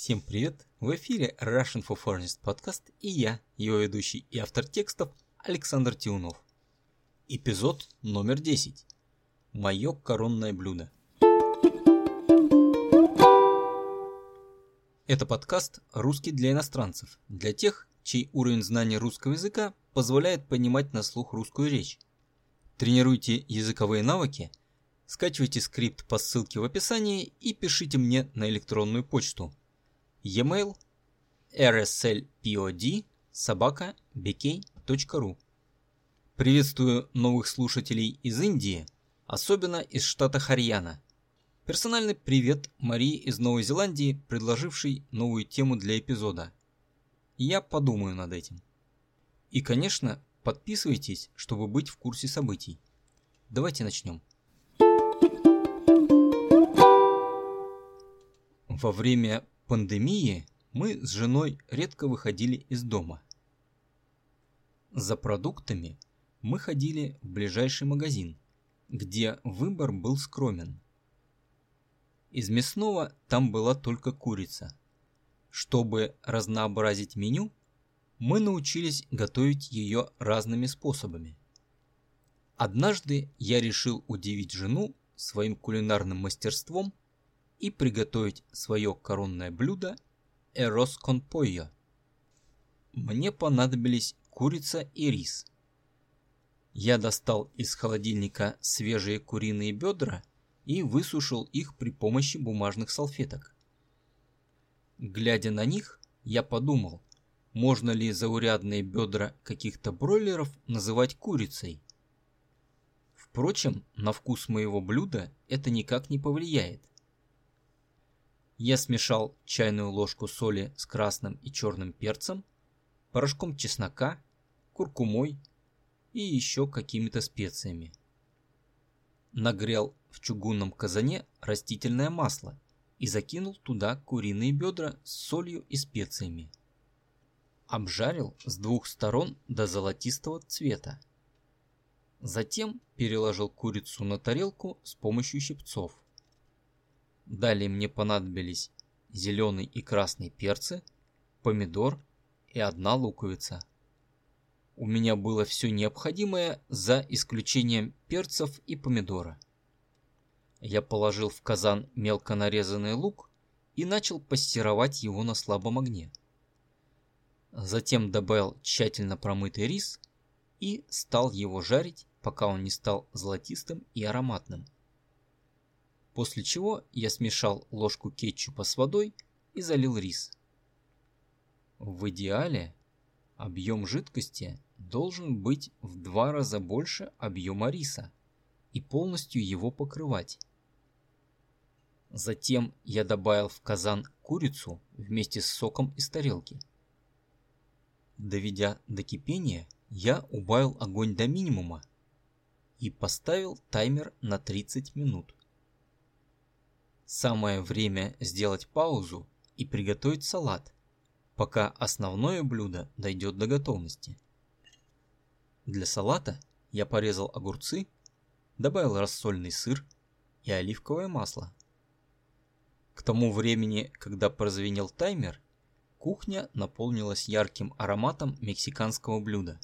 Всем привет! В эфире Russian for Foreigners подкаст и я, его ведущий и автор текстов Александр Тиунов. Эпизод номер 10. Мое коронное блюдо. Это подкаст «Русский для иностранцев», для тех, чей уровень знания русского языка позволяет понимать на слух русскую речь. Тренируйте языковые навыки, скачивайте скрипт по ссылке в описании и пишите мне на электронную почту e-mail rslpod Приветствую новых слушателей из Индии, особенно из штата Харьяна. Персональный привет Марии из Новой Зеландии, предложившей новую тему для эпизода. Я подумаю над этим. И, конечно, подписывайтесь, чтобы быть в курсе событий. Давайте начнем. Во время пандемии мы с женой редко выходили из дома. За продуктами мы ходили в ближайший магазин, где выбор был скромен. Из мясного там была только курица. Чтобы разнообразить меню, мы научились готовить ее разными способами. Однажды я решил удивить жену своим кулинарным мастерством – и приготовить свое коронное блюдо «Эрос кон пойо». Мне понадобились курица и рис. Я достал из холодильника свежие куриные бедра и высушил их при помощи бумажных салфеток. Глядя на них, я подумал, можно ли заурядные бедра каких-то бройлеров называть курицей. Впрочем, на вкус моего блюда это никак не повлияет. Я смешал чайную ложку соли с красным и черным перцем, порошком чеснока, куркумой и еще какими-то специями. Нагрел в чугунном казане растительное масло и закинул туда куриные бедра с солью и специями. Обжарил с двух сторон до золотистого цвета. Затем переложил курицу на тарелку с помощью щипцов. Далее мне понадобились зеленый и красный перцы, помидор и одна луковица. У меня было все необходимое за исключением перцев и помидора. Я положил в казан мелко нарезанный лук и начал пассеровать его на слабом огне. Затем добавил тщательно промытый рис и стал его жарить, пока он не стал золотистым и ароматным после чего я смешал ложку кетчупа с водой и залил рис. В идеале объем жидкости должен быть в два раза больше объема риса и полностью его покрывать. Затем я добавил в казан курицу вместе с соком из тарелки. Доведя до кипения, я убавил огонь до минимума и поставил таймер на 30 минут. Самое время сделать паузу и приготовить салат, пока основное блюдо дойдет до готовности. Для салата я порезал огурцы, добавил рассольный сыр и оливковое масло. К тому времени, когда прозвенел таймер, кухня наполнилась ярким ароматом мексиканского блюда.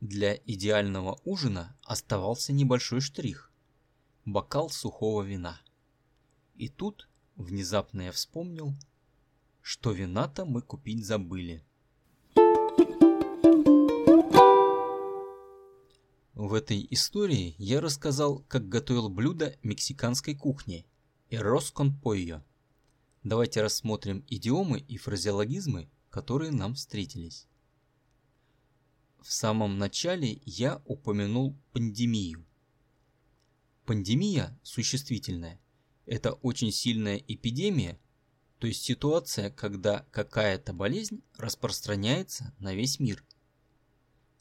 Для идеального ужина оставался небольшой штрих – бокал сухого вина. И тут внезапно я вспомнил, что вина-то мы купить забыли. В этой истории я рассказал, как готовил блюдо мексиканской кухни «Эрос кон пойо». Давайте рассмотрим идиомы и фразеологизмы, которые нам встретились. В самом начале я упомянул пандемию. Пандемия существительная это очень сильная эпидемия, то есть ситуация, когда какая-то болезнь распространяется на весь мир.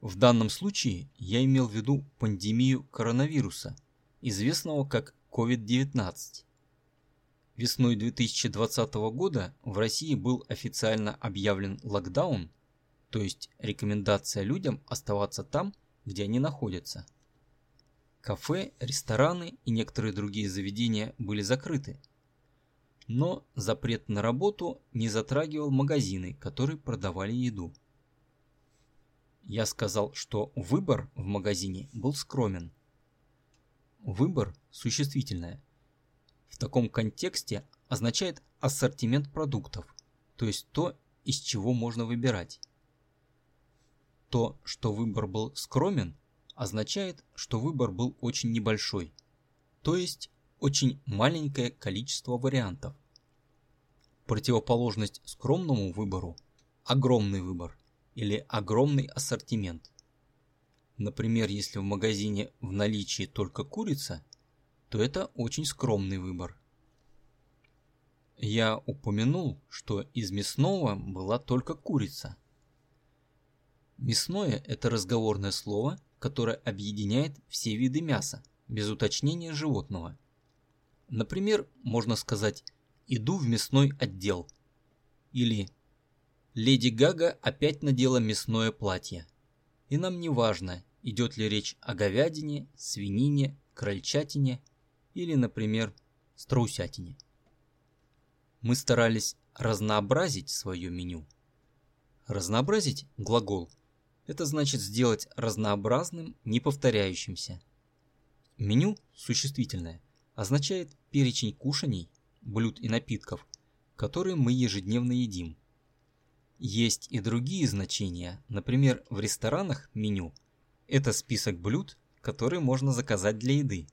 В данном случае я имел в виду пандемию коронавируса, известного как COVID-19. Весной 2020 года в России был официально объявлен локдаун, то есть рекомендация людям оставаться там, где они находятся. Кафе, рестораны и некоторые другие заведения были закрыты. но запрет на работу не затрагивал магазины, которые продавали еду. Я сказал, что выбор в магазине был скромен. Выбор существительное. В таком контексте означает ассортимент продуктов, то есть то, из чего можно выбирать. То, что выбор был скромен, означает, что выбор был очень небольшой, то есть очень маленькое количество вариантов. Противоположность скромному выбору – огромный выбор или огромный ассортимент. Например, если в магазине в наличии только курица, то это очень скромный выбор. Я упомянул, что из мясного была только курица. Мясное – это разговорное слово, которое объединяет все виды мяса, без уточнения животного. Например, можно сказать «иду в мясной отдел» или «Леди Гага опять надела мясное платье». И нам не важно, идет ли речь о говядине, свинине, крольчатине или, например, страусятине. Мы старались разнообразить свое меню. Разнообразить – глагол. Это значит сделать разнообразным, не повторяющимся. Меню – существительное – означает перечень кушаний, блюд и напитков, которые мы ежедневно едим. Есть и другие значения, например, в ресторанах меню – это список блюд, которые можно заказать для еды.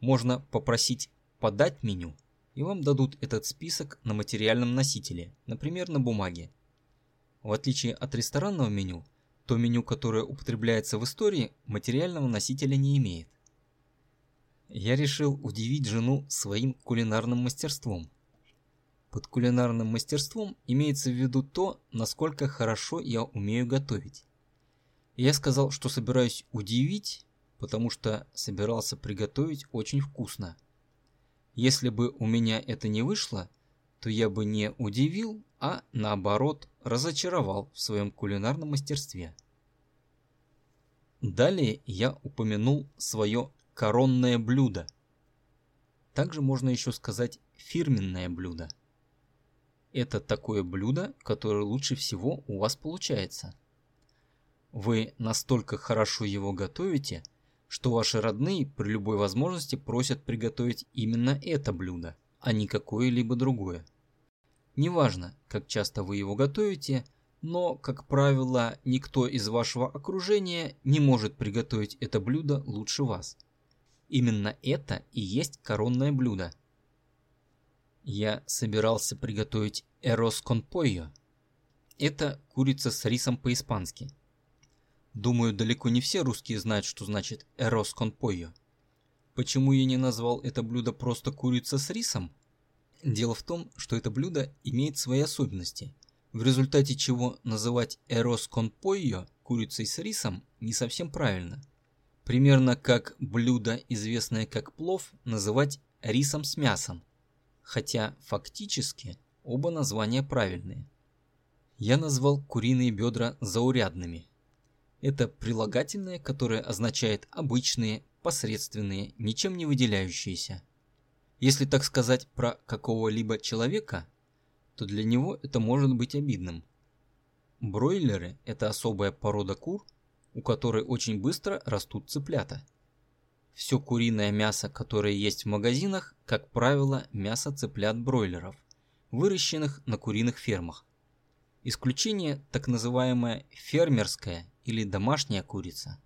Можно попросить подать меню, и вам дадут этот список на материальном носителе, например, на бумаге. В отличие от ресторанного меню, то меню, которое употребляется в истории, материального носителя не имеет. Я решил удивить жену своим кулинарным мастерством. Под кулинарным мастерством имеется в виду то, насколько хорошо я умею готовить. Я сказал, что собираюсь удивить, потому что собирался приготовить очень вкусно. Если бы у меня это не вышло, то я бы не удивил, а наоборот разочаровал в своем кулинарном мастерстве. Далее я упомянул свое коронное блюдо. Также можно еще сказать фирменное блюдо. Это такое блюдо, которое лучше всего у вас получается. Вы настолько хорошо его готовите, что ваши родные при любой возможности просят приготовить именно это блюдо, а не какое-либо другое. Неважно, как часто вы его готовите, но, как правило, никто из вашего окружения не может приготовить это блюдо лучше вас. Именно это и есть коронное блюдо. Я собирался приготовить эрос кон пойо. Это курица с рисом по-испански. Думаю, далеко не все русские знают, что значит эрос кон пойо. Почему я не назвал это блюдо просто курица с рисом? Дело в том, что это блюдо имеет свои особенности, в результате чего называть эрос кон пойо курицей с рисом не совсем правильно – Примерно как блюдо, известное как плов, называть рисом с мясом, хотя фактически оба названия правильные. Я назвал куриные бедра заурядными. Это прилагательное, которое означает обычные, посредственные, ничем не выделяющиеся. Если так сказать про какого-либо человека, то для него это может быть обидным. Бройлеры – это особая порода кур – у которой очень быстро растут цыплята. Все куриное мясо, которое есть в магазинах, как правило, мясо цыплят-бройлеров, выращенных на куриных фермах. Исключение так называемая фермерская или домашняя курица.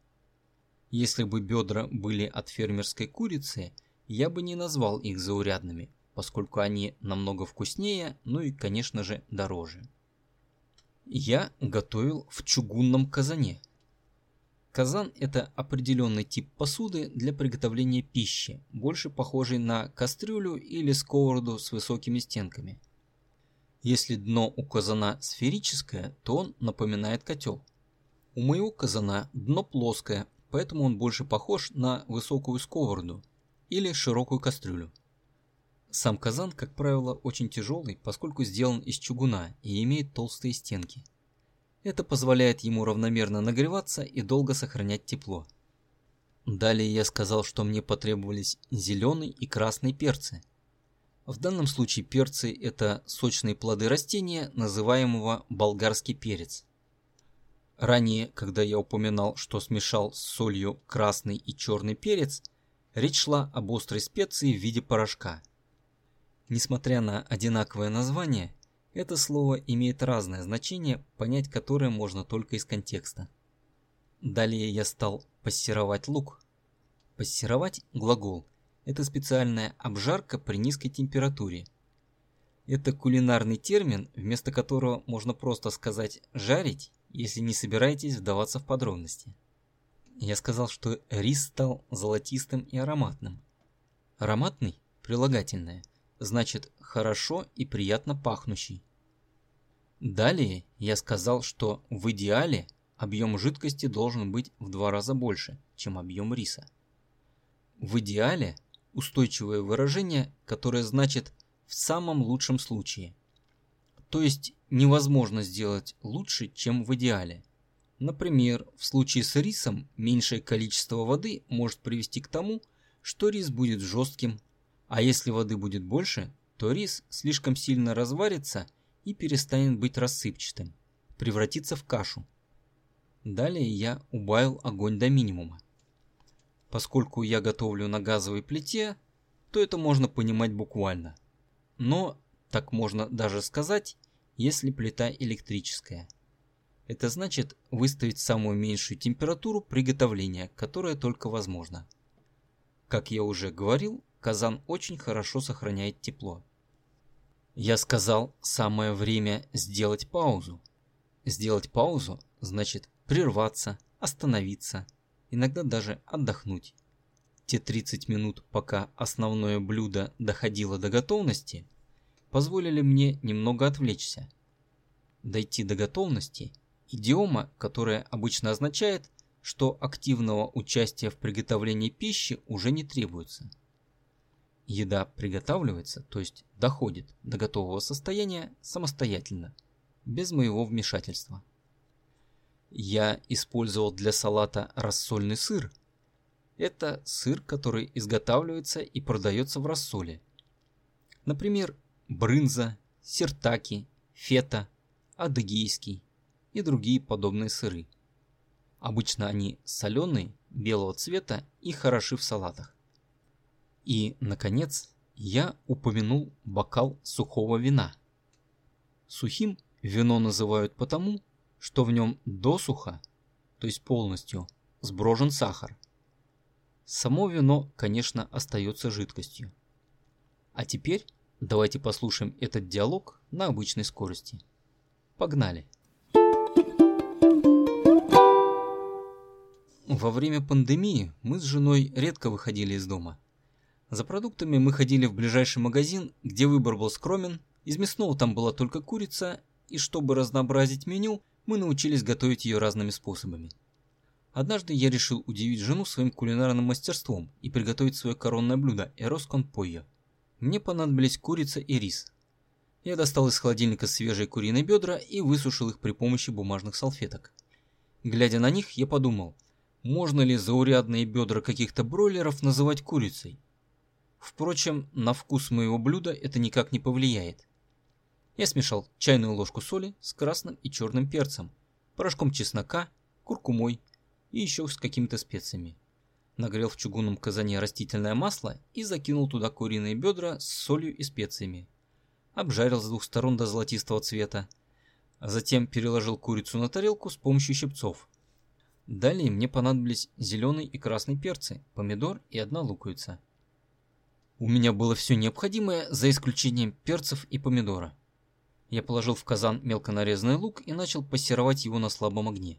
Если бы бедра были от фермерской курицы, я бы не назвал их заурядными, поскольку они намного вкуснее, ну и, конечно же, дороже. Я готовил в чугунном казане – Казан – это определенный тип посуды для приготовления пищи, больше похожий на кастрюлю или сковороду с высокими стенками. Если дно у казана сферическое, то он напоминает котел. У моего казана дно плоское, поэтому он больше похож на высокую сковороду или широкую кастрюлю. Сам казан, как правило, очень тяжелый, поскольку сделан из чугуна и имеет толстые стенки. Это позволяет ему равномерно нагреваться и долго сохранять тепло. Далее я сказал, что мне потребовались зеленый и красный перцы. В данном случае перцы – это сочные плоды растения, называемого болгарский перец. Ранее, когда я упоминал, что смешал с солью красный и черный перец, речь шла об острой специи в виде порошка. Несмотря на одинаковое название, это слово имеет разное значение, понять которое можно только из контекста. Далее я стал пассеровать лук. Пассеровать – глагол. Это специальная обжарка при низкой температуре. Это кулинарный термин, вместо которого можно просто сказать «жарить», если не собираетесь вдаваться в подробности. Я сказал, что рис стал золотистым и ароматным. Ароматный – прилагательное, значит хорошо и приятно пахнущий. Далее я сказал, что в идеале объем жидкости должен быть в два раза больше, чем объем риса. В идеале устойчивое выражение, которое значит «в самом лучшем случае». То есть невозможно сделать лучше, чем в идеале. Например, в случае с рисом меньшее количество воды может привести к тому, что рис будет жестким, а если воды будет больше, то рис слишком сильно разварится и перестанет быть рассыпчатым, превратится в кашу. Далее я убавил огонь до минимума. Поскольку я готовлю на газовой плите, то это можно понимать буквально. Но так можно даже сказать, если плита электрическая. Это значит выставить самую меньшую температуру приготовления, которая только возможна. Как я уже говорил, казан очень хорошо сохраняет тепло. Я сказал, самое время сделать паузу. Сделать паузу значит прерваться, остановиться, иногда даже отдохнуть. Те 30 минут, пока основное блюдо доходило до готовности, позволили мне немного отвлечься. Дойти до готовности – идиома, которая обычно означает, что активного участия в приготовлении пищи уже не требуется. Еда приготавливается, то есть доходит до готового состояния самостоятельно, без моего вмешательства. Я использовал для салата рассольный сыр. Это сыр, который изготавливается и продается в рассоле. Например, брынза, сиртаки, фета, адыгейский и другие подобные сыры. Обычно они соленые, белого цвета и хороши в салатах. И, наконец, я упомянул бокал сухого вина. Сухим вино называют потому, что в нем досуха, то есть полностью, сброжен сахар. Само вино, конечно, остается жидкостью. А теперь давайте послушаем этот диалог на обычной скорости. Погнали! Во время пандемии мы с женой редко выходили из дома. За продуктами мы ходили в ближайший магазин, где выбор был скромен, из мясного там была только курица, и чтобы разнообразить меню, мы научились готовить ее разными способами. Однажды я решил удивить жену своим кулинарным мастерством и приготовить свое коронное блюдо – эрос кон. Мне понадобились курица и рис. Я достал из холодильника свежие куриные бедра и высушил их при помощи бумажных салфеток. Глядя на них, я подумал, можно ли заурядные бедра каких-то бройлеров называть курицей? Впрочем, на вкус моего блюда это никак не повлияет. Я смешал чайную ложку соли с красным и черным перцем, порошком чеснока, куркумой и еще с какими-то специями. Нагрел в чугунном казане растительное масло и закинул туда куриные бедра с солью и специями. Обжарил с двух сторон до золотистого цвета. Затем переложил курицу на тарелку с помощью щипцов. Далее мне понадобились зеленый и красный перцы, помидор и одна луковица. У меня было все необходимое, за исключением перцев и помидора. Я положил в казан мелко нарезанный лук и начал пассеровать его на слабом огне.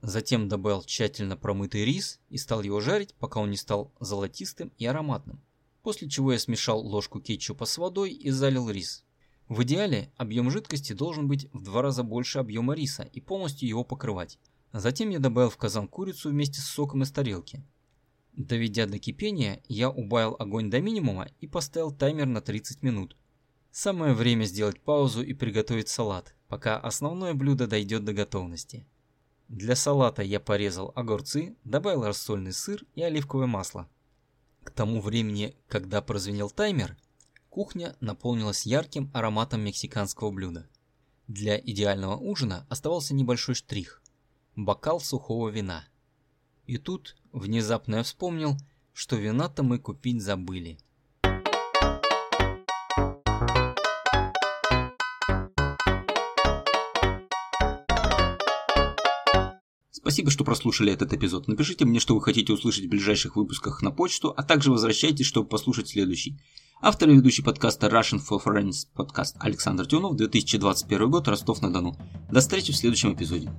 Затем добавил тщательно промытый рис и стал его жарить, пока он не стал золотистым и ароматным. После чего я смешал ложку кетчупа с водой и залил рис. В идеале объем жидкости должен быть в два раза больше объема риса и полностью его покрывать. Затем я добавил в казан курицу вместе с соком из тарелки. Доведя до кипения, я убавил огонь до минимума и поставил таймер на 30 минут. Самое время сделать паузу и приготовить салат, пока основное блюдо дойдет до готовности. Для салата я порезал огурцы, добавил рассольный сыр и оливковое масло. К тому времени, когда прозвенел таймер, Кухня наполнилась ярким ароматом мексиканского блюда. Для идеального ужина оставался небольшой штрих – бокал сухого вина. И тут внезапно я вспомнил, что вина-то мы купить забыли – Спасибо, что прослушали этот эпизод. Напишите мне, что вы хотите услышать в ближайших выпусках на почту, а также возвращайтесь, чтобы послушать следующий. Автор и ведущий подкаста Russian for Friends подкаст Александр Тюнов, 2021 год, Ростов-на-Дону. До встречи в следующем эпизоде.